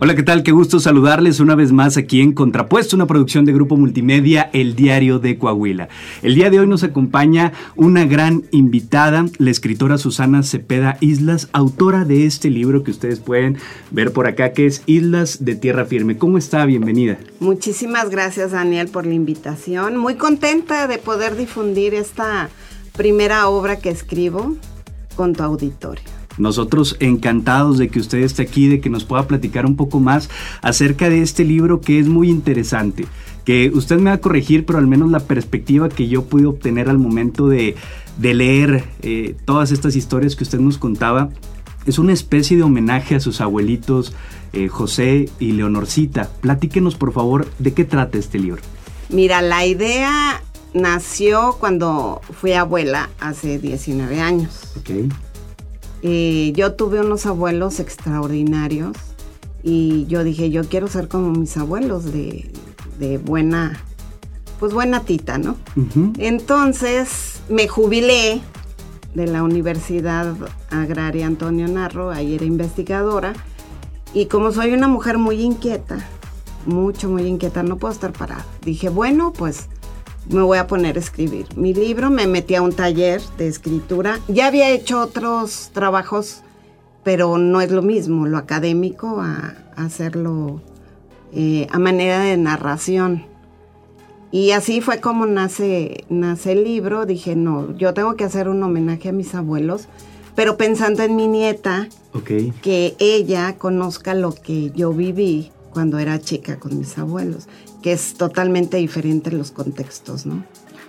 Hola, ¿qué tal? Qué gusto saludarles una vez más aquí en Contrapuesto, una producción de Grupo Multimedia, El Diario de Coahuila. El día de hoy nos acompaña una gran invitada, la escritora Susana Cepeda Islas, autora de este libro que ustedes pueden ver por acá, que es Islas de Tierra Firme. ¿Cómo está? Bienvenida. Muchísimas gracias, Daniel, por la invitación. Muy contenta de poder difundir esta primera obra que escribo con tu auditorio. Nosotros encantados de que usted esté aquí, de que nos pueda platicar un poco más acerca de este libro que es muy interesante. Que usted me va a corregir, pero al menos la perspectiva que yo pude obtener al momento de, leer eh, todas estas historias que usted nos contaba, es una especie de homenaje a sus abuelitos eh, José y Leonorcita. Platíquenos por favor de qué trata este libro. Mira, la idea nació cuando fui abuela hace 19 años. Okay. Eh, yo tuve unos abuelos extraordinarios y yo dije, yo quiero ser como mis abuelos de, buena, pues buena tita, ¿no? Entonces me jubilé de la Universidad Agraria Antonio Narro, ahí era investigadora, y como soy una mujer muy inquieta, mucho, muy inquieta, no puedo estar parada. Dije, bueno, pues me voy a poner a escribir. Mi libro me metí a un taller de escritura. Ya había hecho otros trabajos, pero no es lo mismo lo académico a, hacerlo eh, a manera de narración. Y así fue como nace, nace el libro. Dije, no, yo tengo que hacer un homenaje a mis abuelos, pero pensando en mi nieta, que ella conozca lo que yo viví cuando era chica con mis abuelos que es totalmente diferente en los contextos, ¿no?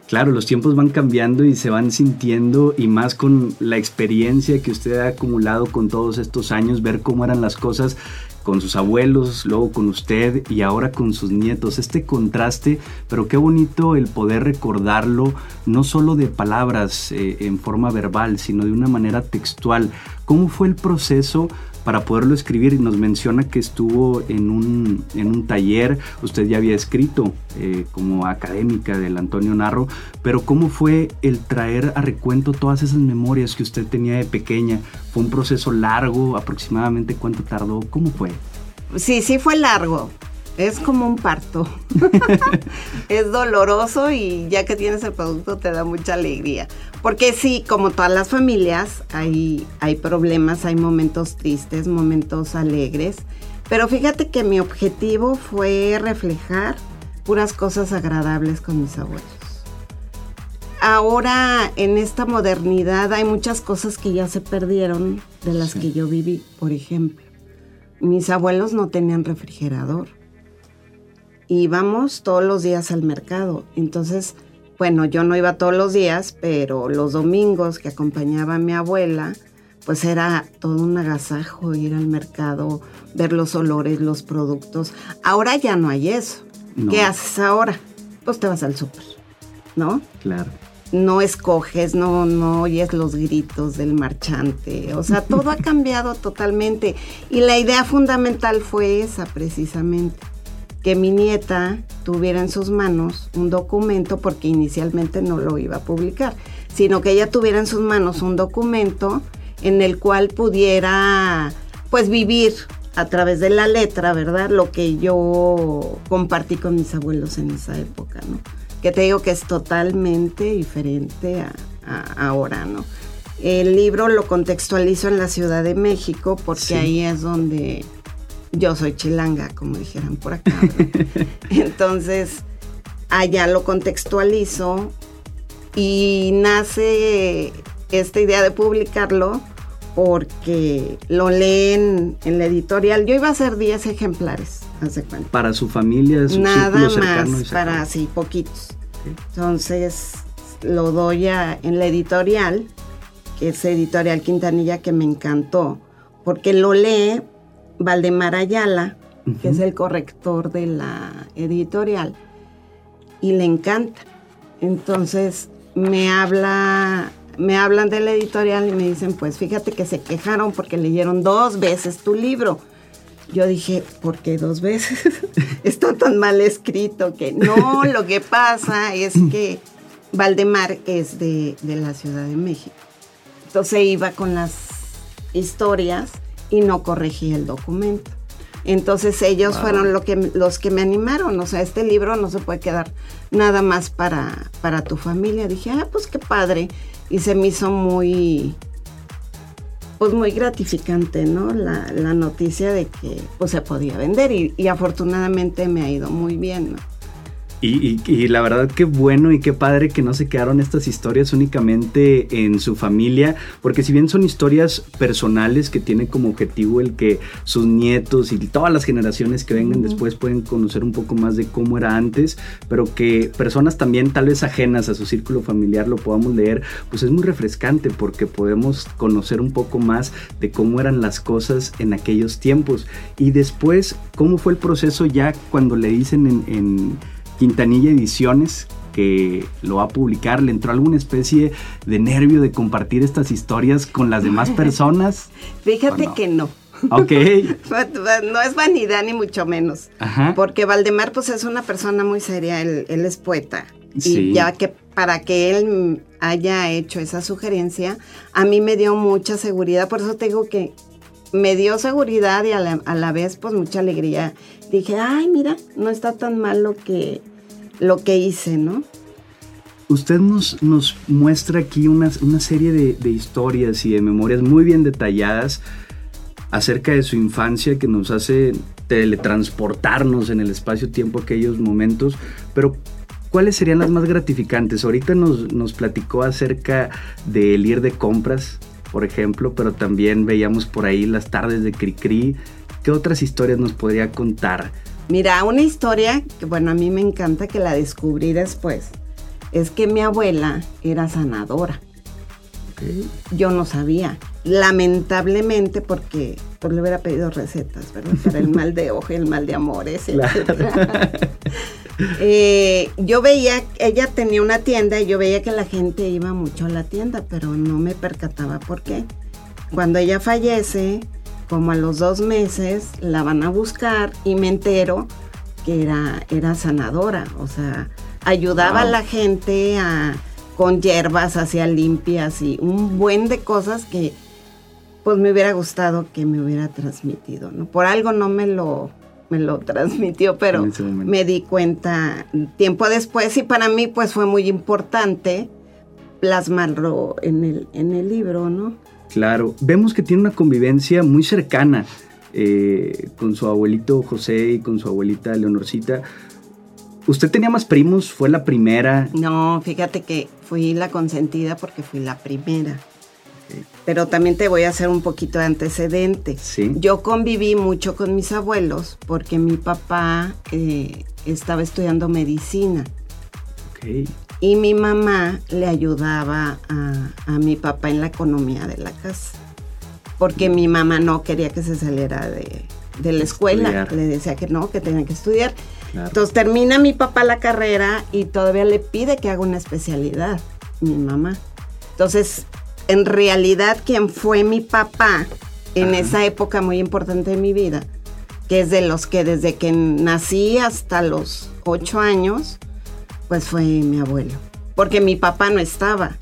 Claro, los tiempos van cambiando y se van sintiendo y más con la experiencia que usted ha acumulado con todos estos años, ver cómo eran las cosas con sus abuelos, luego con usted y ahora con sus nietos. Este contraste, pero qué bonito el poder recordarlo, no solo de palabras eh, en forma verbal, sino de una manera textual. ¿Cómo fue el proceso para poderlo escribir. y Nos menciona que estuvo en un, en un taller, usted ya había escrito eh, como académica del Antonio Narro, pero ¿cómo fue el traer a recuento todas esas memorias que usted tenía de pequeña? ¿Fue un proceso largo? ¿Aproximadamente cuánto tardó? ¿Cómo fue? Sí, sí fue largo. Es como un parto. es doloroso y ya que tienes el producto te da mucha alegría. Porque sí, como todas las familias, hay, hay problemas, hay momentos tristes, momentos alegres. Pero fíjate que mi objetivo fue reflejar puras cosas agradables con mis abuelos. Ahora en esta modernidad hay muchas cosas que ya se perdieron de las que yo viví. Por ejemplo, mis abuelos no tenían refrigerador íbamos todos los días al mercado. Entonces, bueno, yo no iba todos los días, pero los domingos que acompañaba a mi abuela, pues era todo un agasajo ir al mercado, ver los olores, los productos. Ahora ya no hay eso. ¿Qué haces ahora? Pues te vas al súper, ¿no? Claro. No escoges, no, no oyes los gritos del marchante. O sea, todo ha cambiado totalmente. Y la idea fundamental fue esa, precisamente que mi nieta tuviera en sus manos un documento, porque inicialmente no lo iba a publicar, sino que ella tuviera en sus manos un documento en el cual pudiera pues vivir a través de la letra, ¿verdad? Lo que yo compartí con mis abuelos en esa época, ¿no? Que te digo que es totalmente diferente a, ahora, ¿no? El libro lo contextualizo en la Ciudad de México porque ahí es donde yo soy chilanga, como dijeran por acá. Entonces, allá lo contextualizo y nace esta idea de publicarlo porque lo leen en la editorial. Yo iba a hacer 10 ejemplares, hace cuenta. Para su familia, su Nada más, para así, poquitos. Entonces, lo doy en la editorial, que es Editorial Quintanilla, que me encantó, porque lo lee Valdemar Ayala, que es el corrector de la editorial, y le encanta. Entonces me habla, me hablan de la editorial y me dicen, pues fíjate que se quejaron porque leyeron dos veces tu libro. Yo dije, ¿por qué dos veces? Está tan mal escrito que no, lo que pasa es que Valdemar es de, de la Ciudad de México. Entonces iba con las historias y no corregí el documento. Entonces ellos fueron lo que, los que me animaron. O sea, este libro no se puede quedar nada más para, para tu familia. Dije, ah, pues qué padre. Y se me hizo muy, pues muy gratificante, ¿no? La, la noticia de que pues se podía vender y, y afortunadamente me ha ido muy bien, ¿no? Y, la verdad qué bueno y qué padre que no se quedaron estas historias únicamente en su familia, porque si bien son historias personales que tienen como objetivo el que sus nietos y todas las generaciones que vengan después pueden conocer un poco más de cómo era antes, pero que personas también tal vez ajenas a su círculo familiar lo podamos leer, pues es muy refrescante porque podemos conocer un poco más de cómo eran las cosas en aquellos tiempos. Y después, ¿cómo fue el proceso ya cuando le dicen en Quintanilla Ediciones, que lo va a publicar, ¿le entró alguna especie de nervio de compartir estas historias con las demás personas? Fíjate que no. Ok. no es vanidad ni mucho menos. Porque Valdemar pues es una persona muy seria, él, es poeta. Y ya que para que él haya hecho esa sugerencia, a mí me dio mucha seguridad. Por eso te digo que me dio seguridad y a la, a la vez pues mucha alegría. Dije, ay, mira, no está tan mal lo que, lo que hice, ¿no? Usted nos, nos muestra aquí una, una serie de, historias y de memorias muy bien detalladas acerca de su infancia que nos hace teletransportarnos en el espacio-tiempo aquellos momentos, pero ¿cuáles serían las más gratificantes? Ahorita nos, nos platicó acerca del ir de compras, por ejemplo, pero también veíamos por ahí las tardes de Cricri. ¿Qué otras historias nos podría contar? Mira, una historia que, bueno, a mí me encanta que la descubrí después, es que mi abuela era sanadora. Yo no sabía, lamentablemente, porque pues, le hubiera pedido recetas, ¿verdad? Para el mal de ojo, el mal de amores, etc. Eh, yo veía, ella tenía una tienda y yo veía que la gente iba mucho a la tienda, pero no me percataba por qué. Cuando ella fallece, como a los dos meses la van a buscar y me entero que era, era sanadora, o sea, ayudaba a la gente a, con hierbas, hacía limpias y un buen de cosas que pues me hubiera gustado que me hubiera transmitido, ¿no? Por algo no me lo, me lo transmitió, pero me di cuenta tiempo después y para mí pues fue muy importante plasmarlo en el, en el libro, ¿no? Claro, vemos que tiene una convivencia muy cercana eh, con su abuelito José y con su abuelita Leonorcita. ¿Usted tenía más primos? ¿Fue la primera? No, fíjate que fui la consentida porque fui la primera. Pero también te voy a hacer un poquito de antecedente. ¿Sí? Yo conviví mucho con mis abuelos porque mi papá eh, estaba estudiando medicina. Okay y mi mamá le ayudaba a, mi papá en la economía de la casa, porque mi mamá no quería que se saliera de, la escuela, le decía que no, que tenía que estudiar. Entonces termina mi papá la carrera y todavía le pide que haga una especialidad, mi mamá. Entonces, en realidad, quien fue mi papá en esa época muy importante de mi vida, que es de los que desde que nací hasta los ocho años, pues fue mi abuelo, porque mi papá no estaba.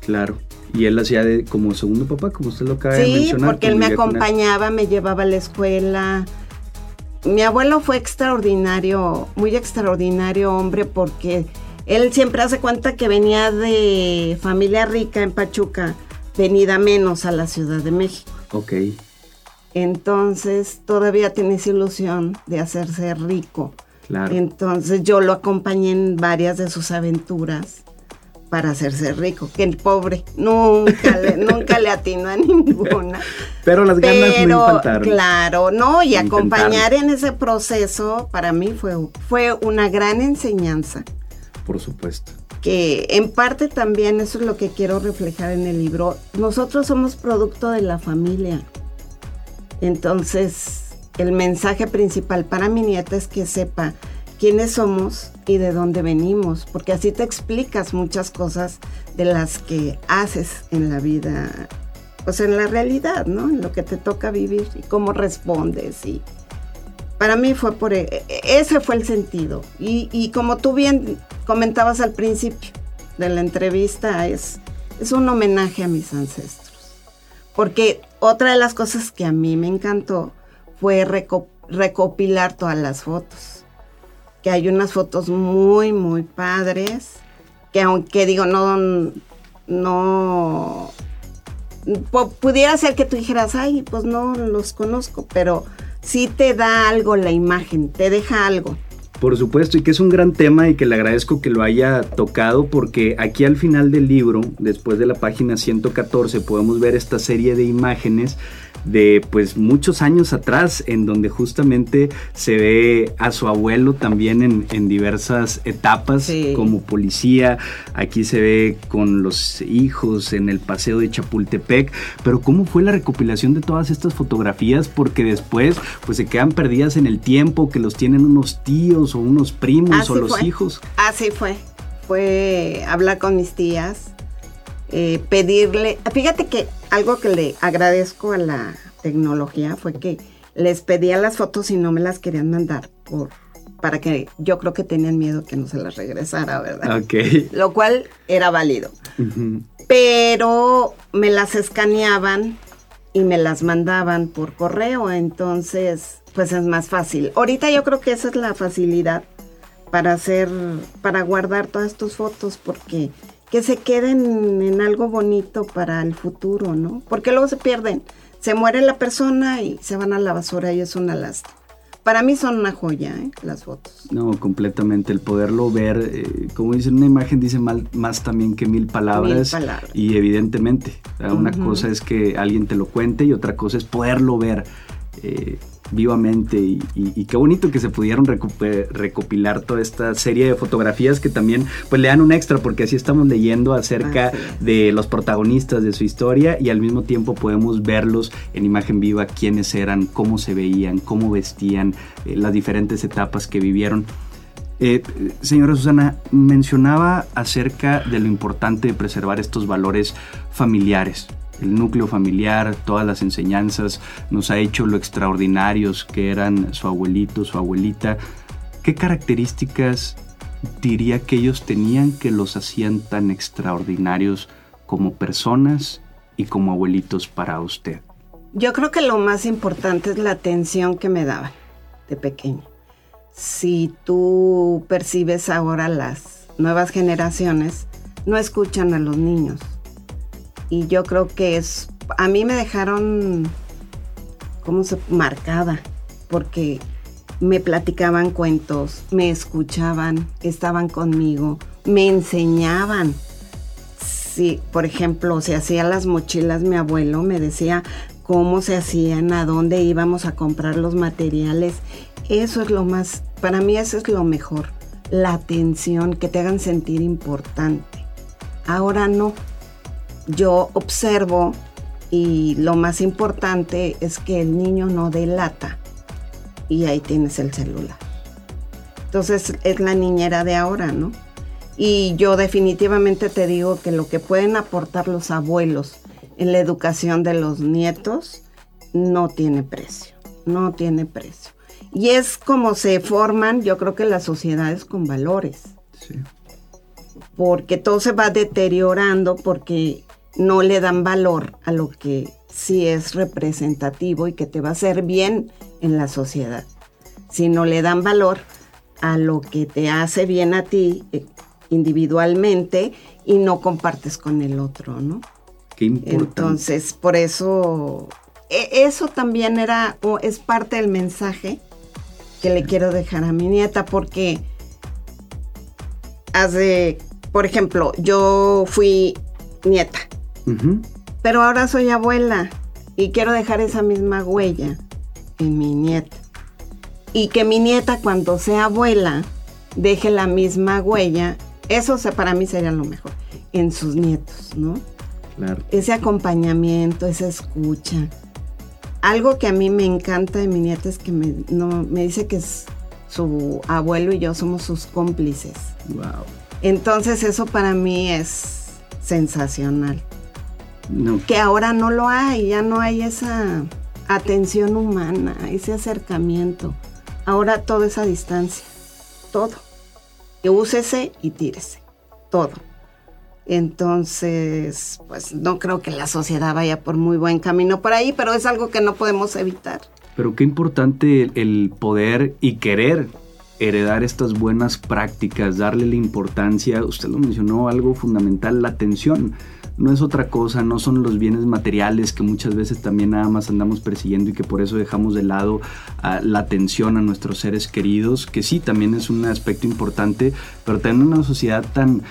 Claro. Y él hacía de, como segundo papá, como usted lo acaba de mencionar. Sí, porque él me acompañaba, me llevaba a la escuela. Mi abuelo fue extraordinario, muy extraordinario hombre, porque él siempre hace cuenta que venía de familia rica en Pachuca, venida menos a la Ciudad de México. Ok. Entonces todavía tienes ilusión de hacerse rico. Entonces yo lo acompañé en varias de sus aventuras para hacerse rico, que el pobre nunca le, nunca le atinó a ninguna. Pero las ganas no faltaron. Claro, no, y acompañar en ese proceso para mí fue, fue una gran enseñanza. Por supuesto. Que en parte también eso es lo que quiero reflejar en el libro. Nosotros somos producto de la familia. Entonces, el mensaje principal para mi nieta es que sepa quiénes somos y de dónde venimos, porque así te explicas muchas cosas de las que haces en la vida, pues en la realidad, ¿no? En lo que te toca vivir y cómo respondes y para mí fue por e, e, ese fue el sentido y, y como tú bien comentabas al principio de la entrevista es es un homenaje a mis ancestros porque otra de las cosas que a mí me encantó fue recopilar todas las fotos. Que hay unas fotos muy, muy padres, que aunque digo, no, no, pudiera ser que tú dijeras, ay, pues no los conozco, pero sí te da algo la imagen, te deja algo. Por supuesto, y que es un gran tema y que le agradezco que lo haya tocado porque aquí al final del libro, después de la página 114, podemos ver esta serie de imágenes de pues muchos años atrás, en donde justamente se ve a su abuelo también en, diversas etapas como policía, aquí se ve con los hijos en el paseo de Chapultepec, pero ¿cómo fue la recopilación de todas estas fotografías? Porque después pues se quedan perdidas en el tiempo, que los tienen unos tíos o unos primos o los hijos. Así fue, fue hablar con mis tías eh, pedirle, fíjate que algo que le agradezco a la tecnología fue que les pedía las fotos y no me las querían mandar por para que yo creo que tenían miedo que no se las regresara, ¿verdad? Ok. Lo cual era válido. Pero me las escaneaban y me las mandaban por correo, entonces pues es más fácil. Ahorita yo creo que esa es la facilidad para hacer, para guardar todas tus fotos, porque que se queden en algo bonito para el futuro, ¿no? Porque luego se pierden. Se muere la persona y se van a la basura y es una lástima. Para mí son una joya, ¿eh? las fotos. No, completamente. El poderlo ver, eh, como dicen, una imagen dice más también que mil palabras. Mil palabras. Y evidentemente, una cosa es que alguien te lo cuente y otra cosa es poderlo ver. Eh, vivamente y, qué bonito que se pudieron recopilar toda esta serie de fotografías que también pues le dan un extra porque así estamos leyendo acerca de los protagonistas de su historia y al mismo tiempo podemos verlos en imagen viva quiénes eran, cómo se veían, cómo vestían, eh, las diferentes etapas que vivieron. Eh, señora Susana, mencionaba acerca de lo importante de preservar estos valores familiares el núcleo familiar, todas las enseñanzas, nos ha hecho lo extraordinarios que eran su abuelito, su abuelita. ¿Qué características diría que ellos tenían que los hacían tan extraordinarios como personas y como abuelitos para usted? Yo creo que lo más importante es la atención que me daban de pequeño. Si tú percibes ahora las nuevas generaciones, no escuchan a los niños y yo creo que es, a mí me dejaron, ¿cómo se? Marcada, porque me platicaban cuentos, me escuchaban, estaban conmigo, me enseñaban. Si, por ejemplo, se hacían las mochilas, mi abuelo me decía cómo se hacían, a dónde íbamos a comprar los materiales. Eso es lo más, para mí eso es lo mejor, la atención, que te hagan sentir importante. Ahora no, yo observo y lo más importante es que el niño no delata y ahí tienes el celular. Entonces es la niñera de ahora, ¿no? Y yo definitivamente te digo que lo que pueden aportar los abuelos en la educación de los nietos no tiene precio, no tiene precio. Y es como se forman, yo creo que las sociedades con valores. Sí. Porque todo se va deteriorando porque no le dan valor a lo que sí es representativo y que te va a hacer bien en la sociedad, sino le dan valor a lo que te hace bien a ti eh, individualmente y no compartes con el otro, ¿no? Qué importante. Entonces, por eso, e, eso también era, o es parte del mensaje que le quiero dejar a mi nieta, porque hace, por ejemplo, yo fui nieta pero ahora soy abuela y quiero dejar esa misma huella en mi nieta. Y que mi nieta cuando sea abuela deje la misma huella, eso para mí sería lo mejor, en sus nietos, ¿no? Claro. Ese acompañamiento, esa escucha. Algo que a mí me encanta de mi nieta es que me, me dice que su abuelo y yo somos sus cómplices. Wow. Entonces eso para mí es sensacional. Que ahora no lo hay, ya no hay esa atención humana, ese acercamiento. Ahora todo es a distancia, todo. Que úsese y tírese, todo. Entonces, pues no creo que la sociedad vaya por muy buen camino por ahí, pero es algo que no podemos evitar. Pero qué importante el poder y querer heredar estas buenas prácticas, darle la importancia, usted lo mencionó, algo fundamental, la atención. No es otra cosa, no son los bienes materiales que muchas veces también nada más andamos persiguiendo y que por eso dejamos de lado ah, la atención a nuestros seres queridos, que sí, también es un aspecto importante, pero también una sociedad tan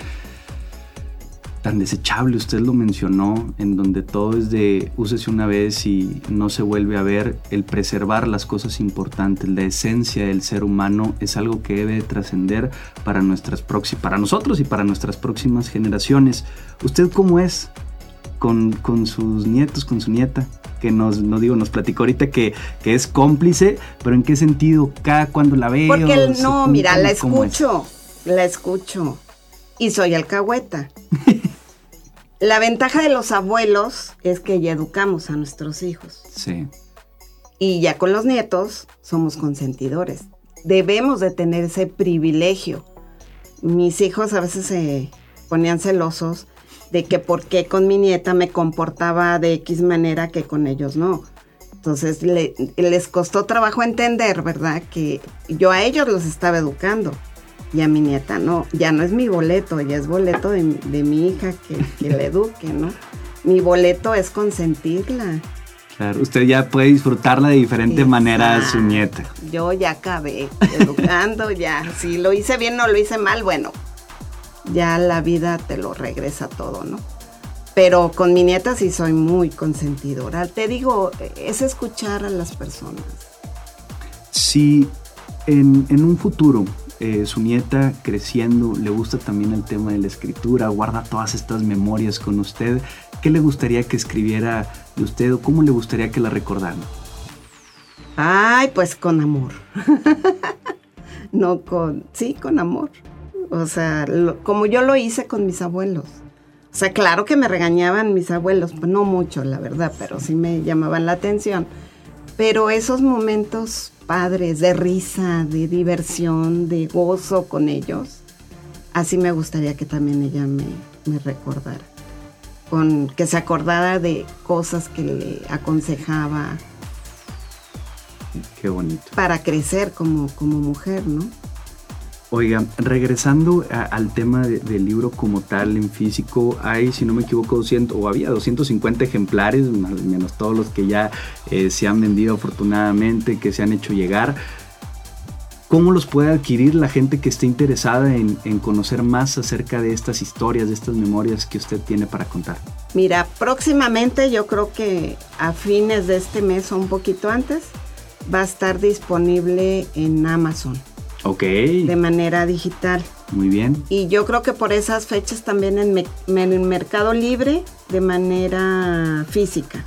tan desechable, usted lo mencionó, en donde todo es de úsese una vez y no se vuelve a ver, el preservar las cosas importantes, la esencia del ser humano es algo que debe trascender para nuestras para nosotros y para nuestras próximas generaciones. ¿Usted cómo es con, con sus nietos, con su nieta? que nos, no digo, nos platicó ahorita que, que, es cómplice, pero ¿en qué sentido? Cada cuando la veo. Porque no, mira, la escucho, la escucho y soy alcahueta. La ventaja de los abuelos es que ya educamos a nuestros hijos. Sí. Y ya con los nietos somos consentidores. Debemos de tener ese privilegio. Mis hijos a veces se ponían celosos de que por qué con mi nieta me comportaba de X manera que con ellos no. Entonces les costó trabajo entender, ¿verdad? Que yo a ellos los estaba educando y a mi nieta no, ya no es mi boleto, ya es boleto de, mi hija que, que la eduque, ¿no? Mi boleto es consentirla. Claro, usted ya puede disfrutarla de diferente manera a su nieta. Yo ya acabé educando, ya. Si lo hice bien o lo hice mal, bueno, ya la vida te lo regresa todo, ¿no? Pero con mi nieta sí soy muy consentidora. Te digo, es escuchar a las personas. Si en, en un futuro eh, su nieta creciendo le gusta también el tema de la escritura, guarda todas estas memorias con usted. ¿Qué le gustaría que escribiera de usted o cómo le gustaría que la recordaran? Ay, pues con amor. no con, sí, con amor. O sea, como yo lo hice con mis abuelos. O sea, claro que me regañaban mis abuelos, pues no mucho, la verdad, pero sí me llamaban la atención. Pero esos momentos padres, de risa, de diversión, de gozo con ellos, así me gustaría que también ella me, recordara. Con, que se acordara de cosas que le aconsejaba. Qué bonito. Para crecer como, como mujer, ¿no? Oiga, regresando al tema del libro como tal en físico, hay, si no me equivoco, 200, o había 250 ejemplares, menos todos los que ya eh, se han vendido afortunadamente, que se han hecho llegar. ¿Cómo los puede adquirir la gente que esté interesada en, en, conocer más acerca de estas historias, de estas memorias que usted tiene para contar? Mira, próximamente yo creo que a fines de este mes o un poquito antes va a estar disponible en Amazon. Ok. De manera digital. Muy bien. Y yo creo que por esas fechas también en, el Mercado Libre de manera física.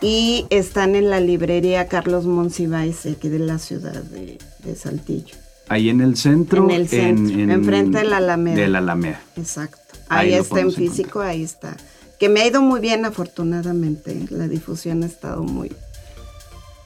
Y están en la librería Carlos Monsiváis, aquí de la ciudad de, Saltillo. Ahí en el centro. En el centro, enfrente de la Alameda. De la Alameda. Exacto. Ahí, está en físico, ahí está. Que me ha ido muy bien, afortunadamente. La difusión ha estado muy,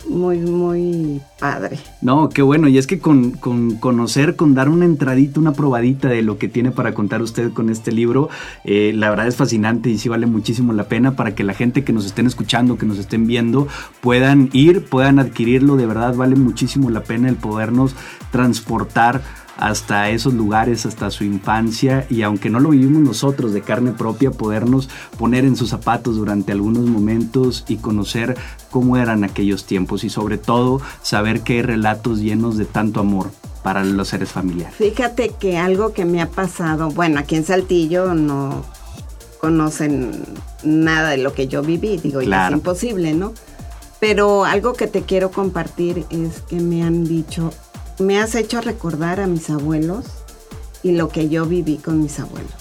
muy, muy padre. No, qué bueno. Y es que con, conocer, con dar una entradita, una probadita de lo que tiene para contar usted con este libro, eh, la verdad es fascinante y sí vale muchísimo la pena para que la gente que nos estén escuchando, que nos estén viendo, puedan ir, puedan adquirirlo. De verdad vale muchísimo la pena el podernos transportar hasta esos lugares, hasta su infancia y aunque no lo vivimos nosotros de carne propia, podernos poner en sus zapatos durante algunos momentos y conocer cómo eran aquellos tiempos y sobre todo saber que hay relatos llenos de tanto amor para los seres familiares. Fíjate que algo que me ha pasado, bueno, aquí en Saltillo no conocen nada de lo que yo viví, digo, es imposible, ¿no? Pero algo que te quiero compartir es que me han dicho, me has hecho recordar a mis abuelos y lo que yo viví con mis abuelos.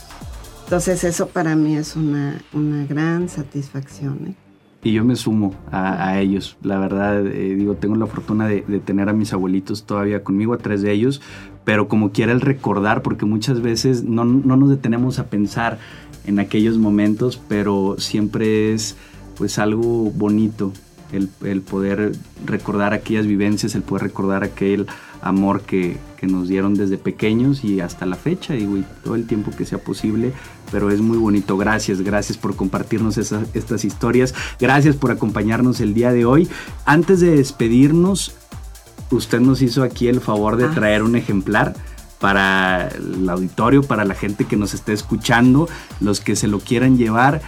Entonces eso para mí es una, gran satisfacción. ¿eh? Y yo me sumo a, ellos. La verdad, eh, digo, tengo la fortuna de, tener a mis abuelitos todavía conmigo, a tres de ellos, pero como quiera el recordar, porque muchas veces no, nos detenemos a pensar en aquellos momentos, pero siempre es pues algo bonito el, el, poder recordar aquellas vivencias, el poder recordar aquel amor que, nos dieron desde pequeños y hasta la fecha, digo, y todo el tiempo que sea posible, pero es muy bonito. Gracias, gracias por compartirnos estas historias, gracias por acompañarnos el día de hoy. Antes de despedirnos, usted nos hizo aquí el favor de ah. traer un ejemplar para el auditorio, para la gente que nos esté escuchando, los que se lo quieran llevar.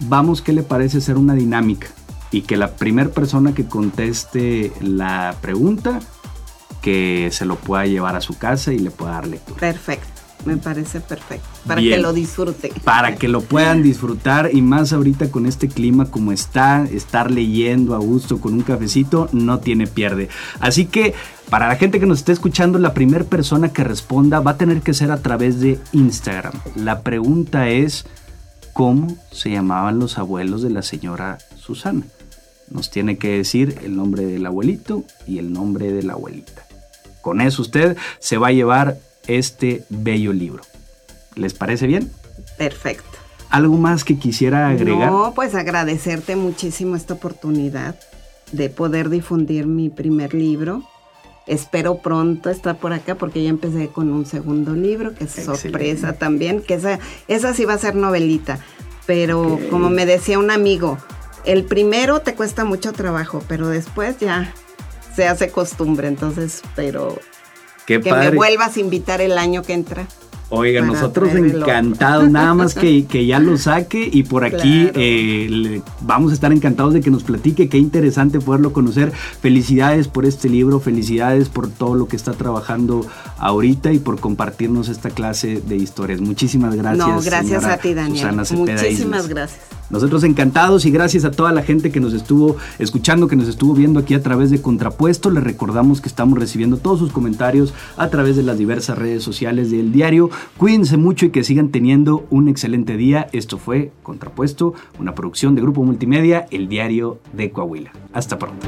Vamos, ¿qué le parece ser una dinámica? Y que la primera persona que conteste la pregunta, que se lo pueda llevar a su casa y le pueda dar lectura. Perfecto. Me parece perfecto. Para que lo disfruten. Para que lo puedan disfrutar y más ahorita con este clima como está, estar leyendo a gusto con un cafecito no tiene pierde. Así que para la gente que nos esté escuchando, la primera persona que responda va a tener que ser a través de Instagram. La pregunta es, ¿cómo se llamaban los abuelos de la señora Susana? Nos tiene que decir el nombre del abuelito y el nombre de la abuelita. Con eso usted se va a llevar este bello libro. ¿Les parece bien? Perfecto. ¿Algo más que quisiera agregar? No, pues agradecerte muchísimo esta oportunidad de poder difundir mi primer libro. Espero pronto estar por acá porque ya empecé con un segundo libro, que es sorpresa también, que esa, esa sí va a ser novelita. Pero como me decía un amigo, el primero te cuesta mucho trabajo, pero después ya se hace costumbre, entonces, pero que me vuelvas a invitar el año que entra. Oiga, nosotros encantados, nada más que, que, ya lo saque y por aquí eh, vamos a estar encantados de que nos platique, qué interesante poderlo conocer. Felicidades por este libro, felicidades por todo lo que está trabajando ahorita y por compartirnos esta clase de historias. Muchísimas gracias. No, gracias a ti, Daniel. Muchísimas gracias. Nosotros encantados y gracias a toda la gente que nos estuvo escuchando, que nos estuvo viendo aquí a través de Contrapuesto. Les recordamos que estamos recibiendo todos sus comentarios a través de las diversas redes sociales del diario. Cuídense mucho y que sigan teniendo un excelente día. Esto fue Contrapuesto, una producción de Grupo Multimedia, el diario de Coahuila. Hasta pronto.